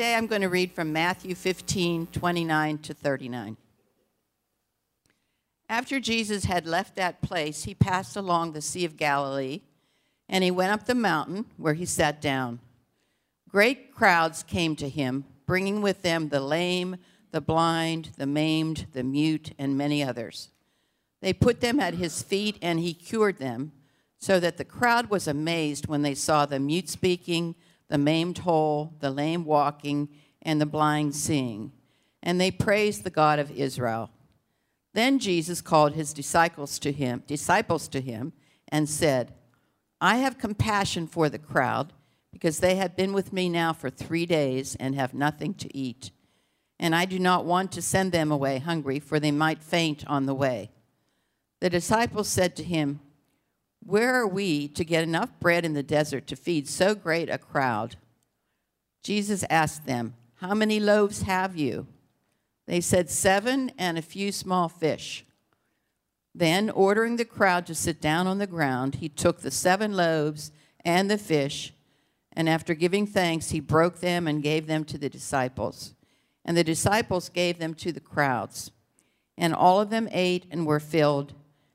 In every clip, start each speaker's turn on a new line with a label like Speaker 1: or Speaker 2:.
Speaker 1: today I'm going to read from Matthew 15 29 to 39. After Jesus had left that place, he passed along the Sea of Galilee, and he went up the mountain where he sat down. Great crowds came to him, bringing with them the lame, the blind, the maimed, the mute, and many others. They put them at his feet, and he cured them, so that the crowd was amazed when they saw the mute speaking, the maimed whole, the lame walking, and the blind seeing. And they praised the God of Israel. Then Jesus called his disciples to him, disciples to him, and said, I have compassion for the crowd, because they have been with me now for three days and have nothing to eat. And I do not want to send them away hungry, for they might faint on the way. The disciples said to him, Where are we to get enough bread in the desert to feed so great a crowd? Jesus asked them, How many loaves have you? They said, Seven and a few small fish. Then, ordering the crowd to sit down on the ground, he took the seven loaves and the fish, and after giving thanks, he broke them and gave them to the disciples. And the disciples gave them to the crowds. And all of them ate and were filled,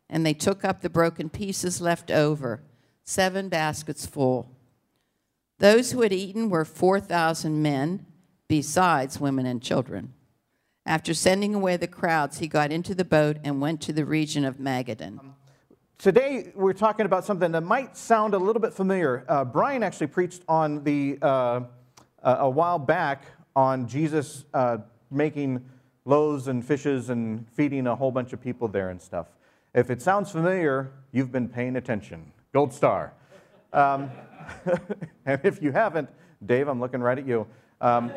Speaker 1: and they took up the broken pieces left over, seven baskets full. Those who had eaten were 4,000 men, besides women and children. After sending away the crowds, he got into the boat and went to the region of Magadan.
Speaker 2: Today, we're talking about something that might sound a little bit familiar. Uh, Brian actually preached on the, uh, a while back on Jesus uh, making loaves and fishes and feeding a whole bunch of people there and stuff. If it sounds familiar, you've been paying attention. Gold star. Um, and if you haven't, Dave, I'm looking right at you. Um,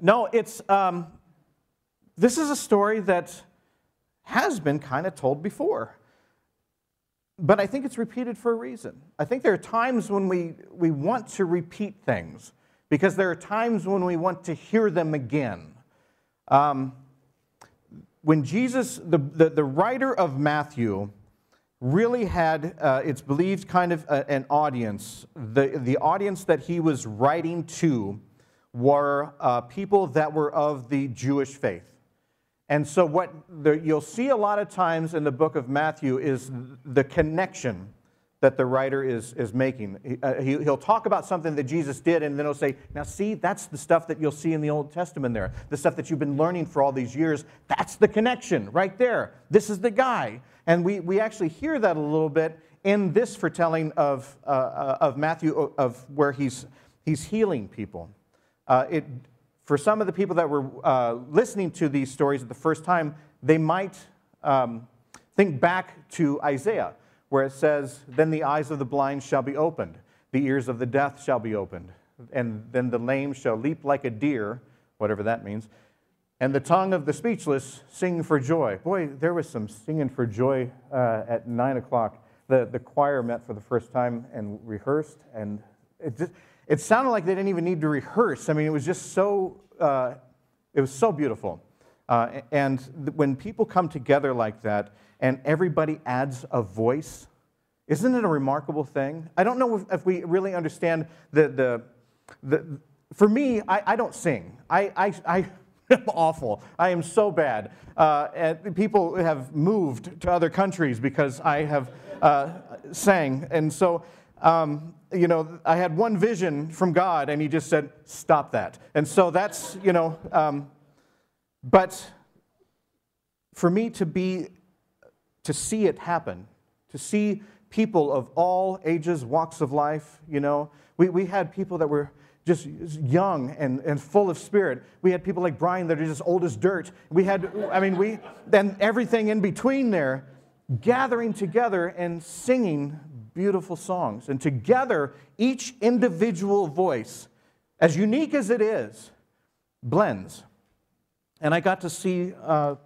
Speaker 2: no, it's, um, this is a story that has been kind of told before. But I think it's repeated for a reason. I think there are times when we, we want to repeat things because there are times when we want to hear them again. Um, when Jesus, the, the, the, writer of Matthew, really had, uh, it's believed, kind of a, an audience, the, the audience that he was writing to were uh, people that were of the Jewish faith. And so, what the, you'll see a lot of times in the book of Matthew is the connection that the writer is, is making. He, uh, he, will talk about something that Jesus did, and then he'll say, Now, see, that's the stuff that you'll see in the Old Testament there. The stuff that you've been learning for all these years. That's the connection right there. This is the guy. And we, we actually hear that a little bit in this foretelling of, uh, uh of Matthew, of where he's, he's healing people. Uh, it, for some of the people that were uh, listening to these stories the first time, they might um, think back to Isaiah, where it says, Then the eyes of the blind shall be opened, the ears of the deaf shall be opened, and then the lame shall leap like a deer, whatever that means, and the tongue of the speechless sing for joy. Boy, there was some singing for joy uh, at 9 o'clock. The, the choir met for the first time and rehearsed, and it just it sounded like they didn't even need to rehearse. I mean, it was just so, uh, it was so beautiful. Uh, and when people come together like that and everybody adds a voice, isn't it a remarkable thing? I don't know if, if we really understand the, the, the for me, I, I don't sing. I, I, I am awful. I am so bad. Uh, and people have moved to other countries because I have uh, sang. And so um, you know, I had one vision from God, and He just said, "Stop that." And so that's, you know, um, but for me to be, to see it happen, to see people of all ages, walks of life, you know, we, we had people that were just young and, and full of spirit. We had people like Brian that are just old as dirt. We had, I mean, we, then everything in between there, gathering together and singing beautiful songs. And together, each individual voice, as unique as it is, blends. And I got to see uh,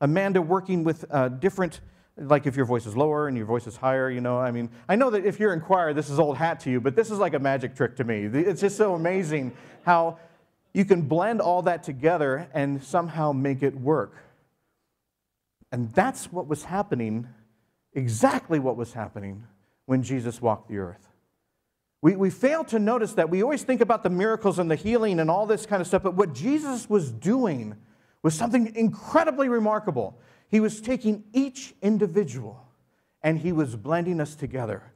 Speaker 2: Amanda working with uh, different, like if your voice is lower and your voice is higher, you know, I mean, I know that if you're in choir, this is old hat to you, but this is like a magic trick to me. It's just so amazing how you can blend all that together and somehow make it work. And that's what was happening, exactly what was happening when Jesus walked the earth. We, we fail to notice that. We always think about the miracles and the healing and all this kind of stuff, but what Jesus was doing was something incredibly remarkable. He was taking each individual and he was blending us together.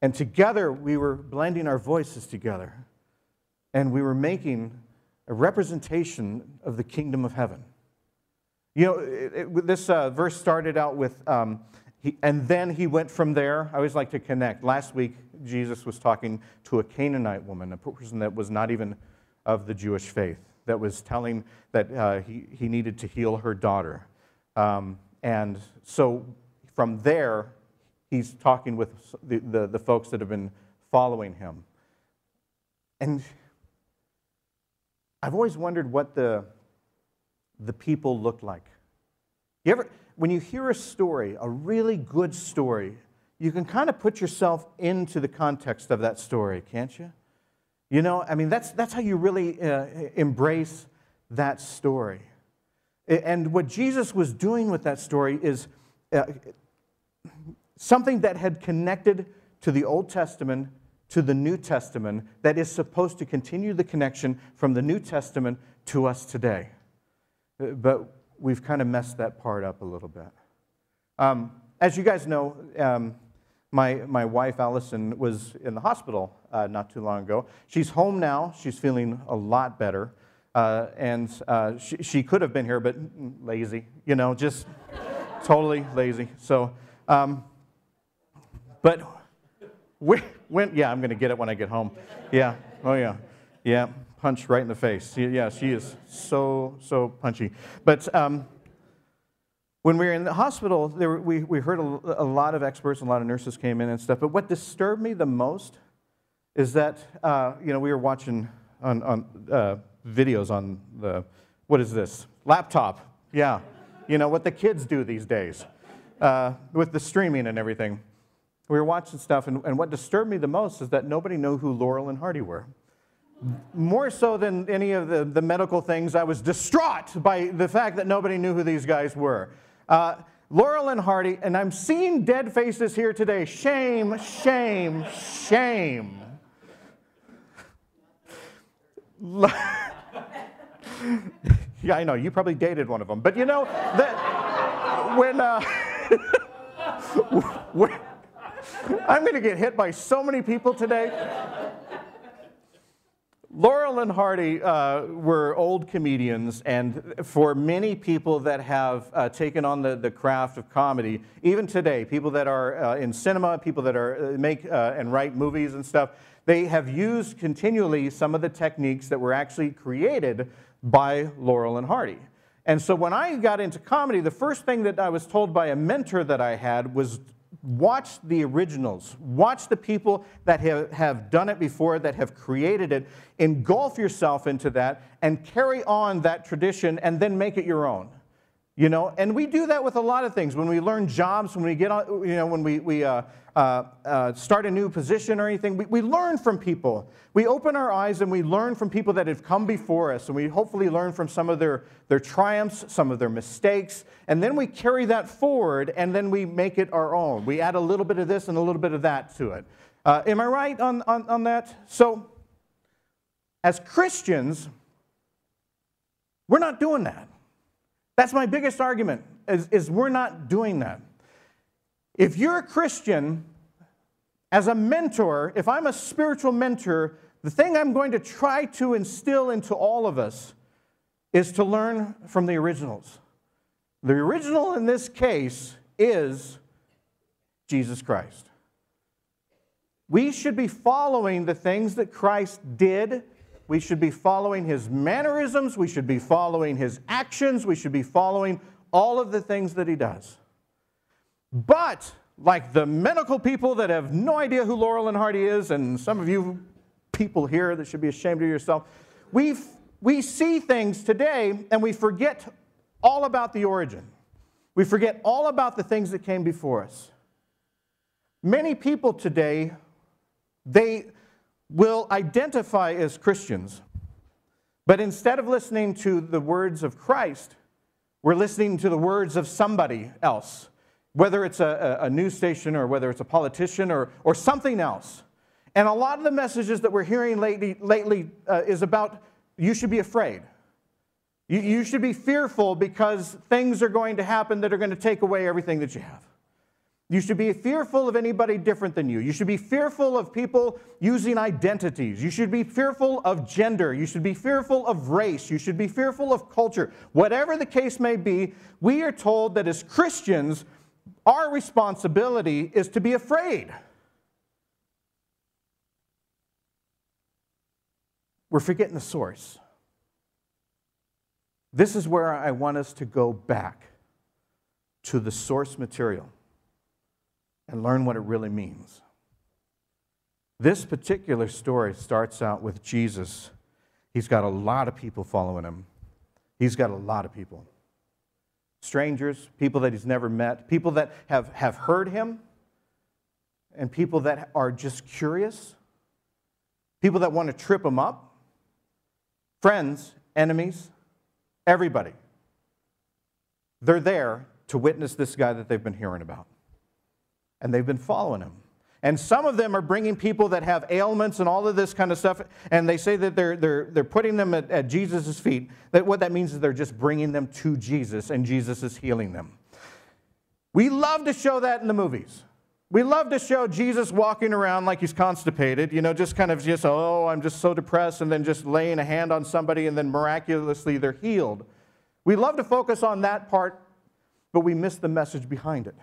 Speaker 2: And together we were blending our voices together. And we were making a representation of the kingdom of heaven. You know, it, it, this uh, verse started out with, um, he, and then he went from there. I always like to connect. Last week, Jesus was talking to a Canaanite woman, a person that was not even of the Jewish faith, that was telling that uh, he, he needed to heal her daughter. Um, and so from there, he's talking with the, the, the folks that have been following him. And I've always wondered what the, the people looked like. You ever, when you hear a story, a really good story, you can kind of put yourself into the context of that story, can't you? You know, I mean, that's, that's how you really uh, embrace that story. And what Jesus was doing with that story is uh, something that had connected to the Old Testament to the New Testament that is supposed to continue the connection from the New Testament to us today. Uh, but we've kind of messed that part up a little bit. Um, as you guys know, um, my, my wife Allison was in the hospital uh, not too long ago. She's home now. She's feeling a lot better. Uh, and uh, she, she could have been here, but lazy, you know, just totally lazy. So, um, but when, yeah, I'm going to get it when I get home. Yeah, oh yeah, yeah, punch right in the face. Yeah, she is so, so punchy. But um, when we were in the hospital, were, we, we heard a, a, lot of experts, and a lot of nurses came in and stuff. But what disturbed me the most is that, uh, you know, we were watching on, on uh, videos on the, what is this? Laptop. Yeah. You know, what the kids do these days uh, with the streaming and everything. We were watching stuff, and, and what disturbed me the most is that nobody knew who Laurel and Hardy were. More so than any of the, the medical things, I was distraught by the fact that nobody knew who these guys were. Uh, Laurel and Hardy, and I'm seeing dead faces here today. Shame, shame, shame. yeah, I know. You probably dated one of them. But you know, that when, uh, when I'm going to get hit by so many people today. Laurel and Hardy uh, were old comedians, and for many people that have uh, taken on the, the craft of comedy, even today, people that are uh, in cinema, people that are uh, make uh, and write movies and stuff, they have used continually some of the techniques that were actually created by Laurel and Hardy. And so when I got into comedy, the first thing that I was told by a mentor that I had was watch the originals. Watch the people that have, have done it before, that have created it. Engulf yourself into that and carry on that tradition and then make it your own. You know, and we do that with a lot of things. When we learn jobs, when we get on, you know, when we, we uh, uh, uh, start a new position or anything, we, we learn from people. We open our eyes and we learn from people that have come before us, and we hopefully learn from some of their, their triumphs, some of their mistakes, and then we carry that forward and then we make it our own. We add a little bit of this and a little bit of that to it. Uh, am I right on, on, on that? So, as Christians, we're not doing that. That's my biggest argument, is, is we're not doing that. If you're a Christian, as a mentor, if I'm a spiritual mentor, the thing I'm going to try to instill into all of us is to learn from the originals. The original in this case is Jesus Christ. We should be following the things that Christ did we should be following his mannerisms. We should be following his actions. We should be following all of the things that he does. But, like the medical people that have no idea who Laurel and Hardy is, and some of you people here that should be ashamed of yourself, we we see things today and we forget all about the origin. We forget all about the things that came before us. Many people today, they will identify as Christians, but instead of listening to the words of Christ, we're listening to the words of somebody else, whether it's a, a news station or whether it's a politician or, or something else. And a lot of the messages that we're hearing lately, lately uh, is about you should be afraid. You, you should be fearful because things are going to happen that are going to take away everything that you have. You should be fearful of anybody different than you. You should be fearful of people using identities. You should be fearful of gender. You should be fearful of race. You should be fearful of culture. Whatever the case may be, we are told that as Christians, our responsibility is to be afraid. We're forgetting the source. This is where I want us to go back to the source material and learn what it really means. This particular story starts out with Jesus. He's got a lot of people following him. He's got a lot of people strangers, people that he's never met, people that have, have heard him, and people that are just curious, people that want to trip him up, friends, enemies, everybody. They're there to witness this guy that they've been hearing about and they've been following him. And some of them are bringing people that have ailments and all of this kind of stuff, and they say that they're, they're, they're putting them at, at Jesus' feet. That what that means is they're just bringing them to Jesus, and Jesus is healing them. We love to show that in the movies. We love to show Jesus walking around like he's constipated, you know, just kind of just, oh, I'm just so depressed, and then just laying a hand on somebody, and then miraculously they're healed. We love to focus on that part, but we miss the message behind it.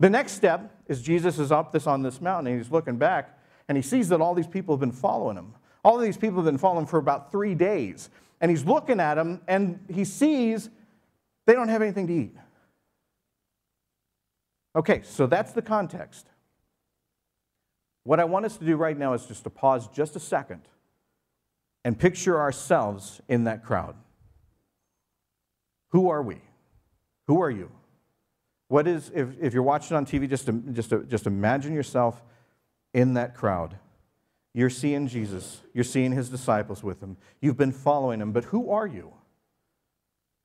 Speaker 2: The next step is Jesus is up this on this mountain and he's looking back and he sees that all these people have been following him. All of these people have been following him for about three days. And he's looking at them and he sees they don't have anything to eat. Okay, so that's the context. What I want us to do right now is just to pause just a second and picture ourselves in that crowd. Who are we? Who are you? What is, if, if you're watching on TV, just, just, just imagine yourself in that crowd. You're seeing Jesus, you're seeing his disciples with him, you've been following him, but who are you?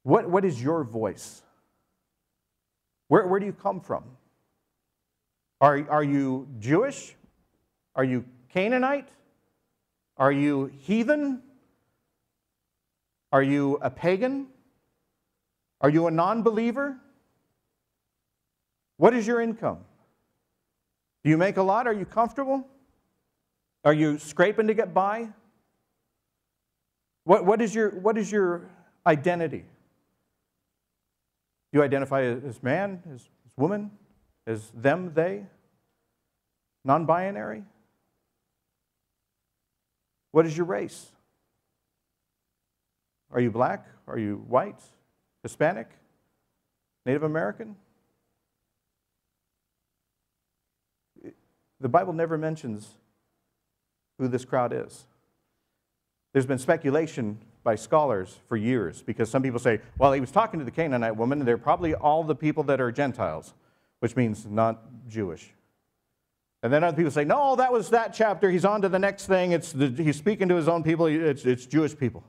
Speaker 2: What, what is your voice? Where, where do you come from? Are, are you Jewish? Are you Canaanite? Are you heathen? Are you a pagan? Are you a non believer? What is your income? Do you make a lot? Are you comfortable? Are you scraping to get by? What, what, is, your, what is your identity? Do you identify as man, as, as woman, as them, they? Non binary? What is your race? Are you black? Are you white? Hispanic? Native American? The Bible never mentions who this crowd is. There's been speculation by scholars for years because some people say, well, he was talking to the Canaanite woman, and they're probably all the people that are Gentiles, which means not Jewish. And then other people say, no, that was that chapter. He's on to the next thing. It's the, he's speaking to his own people. It's, it's Jewish people.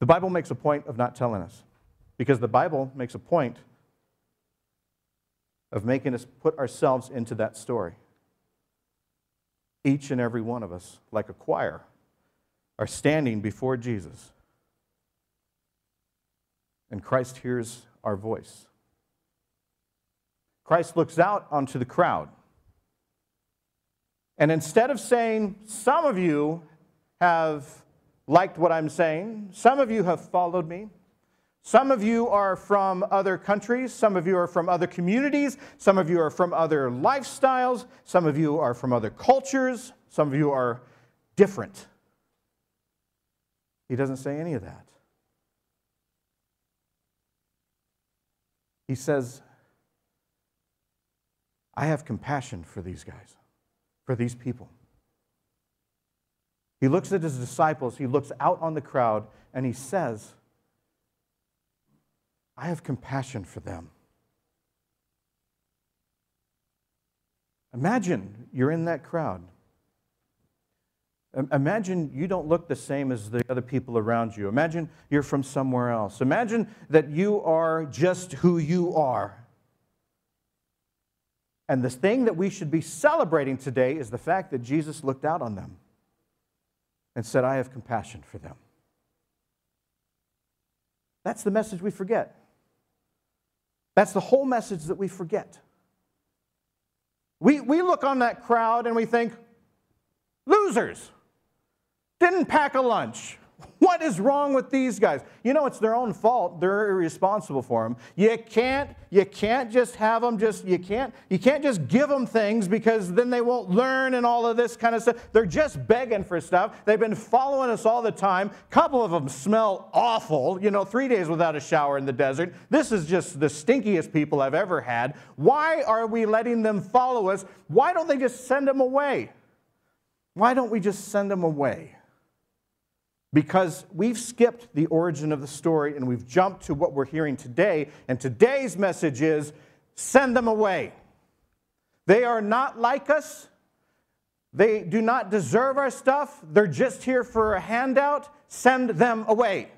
Speaker 2: The Bible makes a point of not telling us because the Bible makes a point of making us put ourselves into that story. Each and every one of us, like a choir, are standing before Jesus. And Christ hears our voice. Christ looks out onto the crowd. And instead of saying, Some of you have liked what I'm saying, some of you have followed me, some of you are from other countries, some of you are from other communities, some of you are from other lifestyles, some of you are from other cultures, some of you are different. He doesn't say any of that. He says, I have compassion for these guys, for these people. He looks at his disciples, he looks out on the crowd, and he says, I have compassion for them. Imagine you're in that crowd. Imagine you don't look the same as the other people around you. Imagine you're from somewhere else. Imagine that you are just who you are. And the thing that we should be celebrating today is the fact that Jesus looked out on them and said, I have compassion for them. That's the message we forget. That's the whole message that we forget. We, we look on that crowd and we think, losers, didn't pack a lunch, what is wrong with these guys? You know, it's their own fault. They're irresponsible for them. You can't, you can't just have them just, you can't, you can't just give them things because then they won't learn and all of this kind of stuff. They're just begging for stuff. They've been following us all the time. A couple of them smell awful. You know, three days without a shower in the desert. This is just the stinkiest people I've ever had. Why are we letting them follow us? Why don't they just send them away? Why don't we just send them away? Because we've skipped the origin of the story and we've jumped to what we're hearing today. And today's message is send them away. They are not like us. They do not deserve our stuff. They're just here for a handout. Send them away.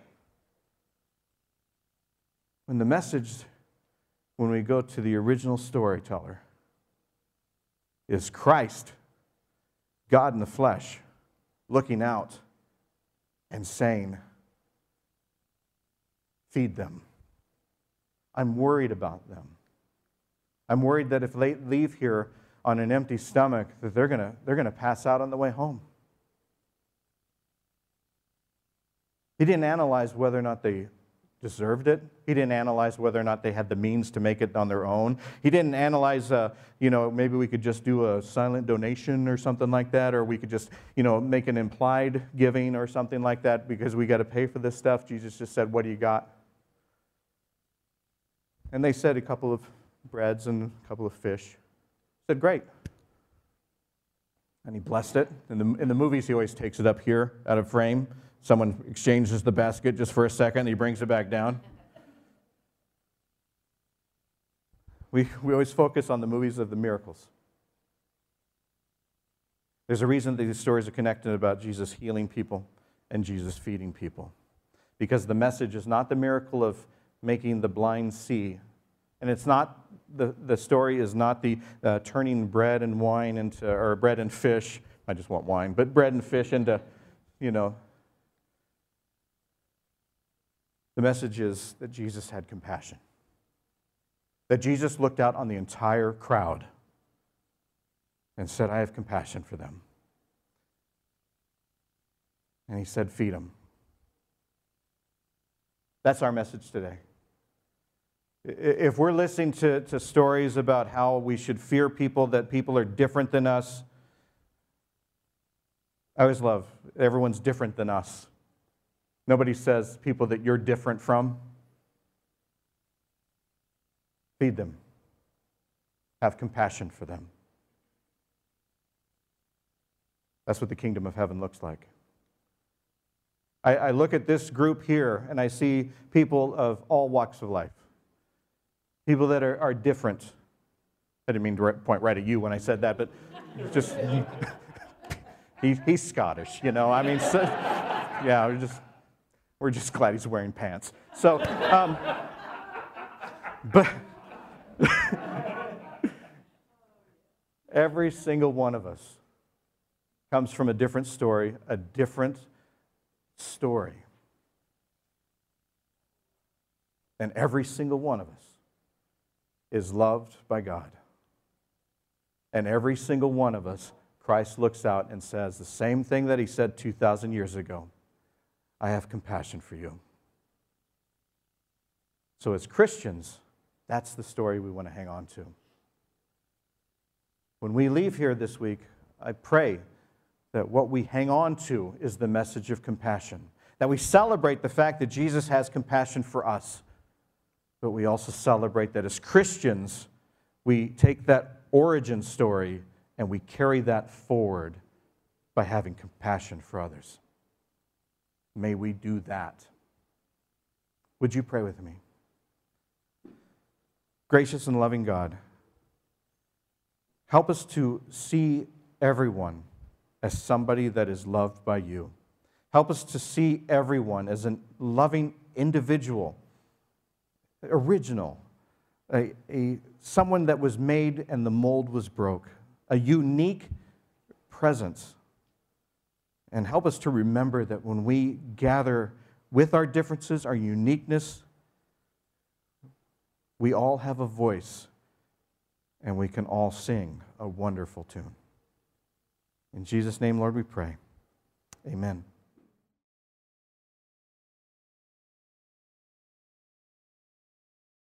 Speaker 2: When the message, when we go to the original storyteller, is Christ, God in the flesh, looking out and saying, Feed them. I'm worried about them. I'm worried that if they leave here on an empty stomach, that they're going they're going to pass out on the way home. He didn't analyze whether or not they deserved it. He didn't analyze whether or not they had the means to make it on their own. He didn't analyze, uh, you know, maybe we could just do a silent donation or something like that, or we could just, you know, make an implied giving or something like that because we got to pay for this stuff. Jesus just said, What do you got? And they said a couple of breads and a couple of fish. He said, Great. And he blessed it. In the, in the movies, he always takes it up here out of frame. Someone exchanges the basket just for a second, he brings it back down. We, we always focus on the movies of the miracles. There's a reason these stories are connected about Jesus healing people and Jesus feeding people. Because the message is not the miracle of making the blind see. And it's not, the, the story is not the uh, turning bread and wine into, or bread and fish. I just want wine, but bread and fish into, you know, The message is that Jesus had compassion, that Jesus looked out on the entire crowd and said, I have compassion for them. And he said, Feed them. That's our message today. If we're listening to, to stories about how we should fear people, that people are different than us, I always love everyone's different than us. Nobody says people that you're different from. Feed them. Have compassion for them. That's what the kingdom of heaven looks like. I, I, look at this group here and I see people of all walks of life, people that are, are different. I didn't mean to point right at you when I said that, but just, he, he's Scottish, you know. I mean, so, yeah, just we're just glad he's wearing pants. So, um, but every single one of us comes from a different story, a different story. And every single one of us is loved by God. And every single one of us, Christ looks out and says the same thing that he said 2,000 years ago I have compassion for you. So, as Christians, that's the story we want to hang on to. When we leave here this week, I pray that what we hang on to is the message of compassion, that we celebrate the fact that Jesus has compassion for us, but we also celebrate that as Christians, we take that origin story and we carry that forward by having compassion for others. May we do that. Would you pray with me? Gracious and loving God, help us to see everyone as somebody that is loved by you. Help us to see everyone as a loving individual, original, a, a someone that was made and the mold was broke, a unique presence. And help us to remember that when we gather with our differences, our uniqueness, we all have a voice and we can all sing a wonderful tune. In Jesus' name, Lord, we pray. Amen.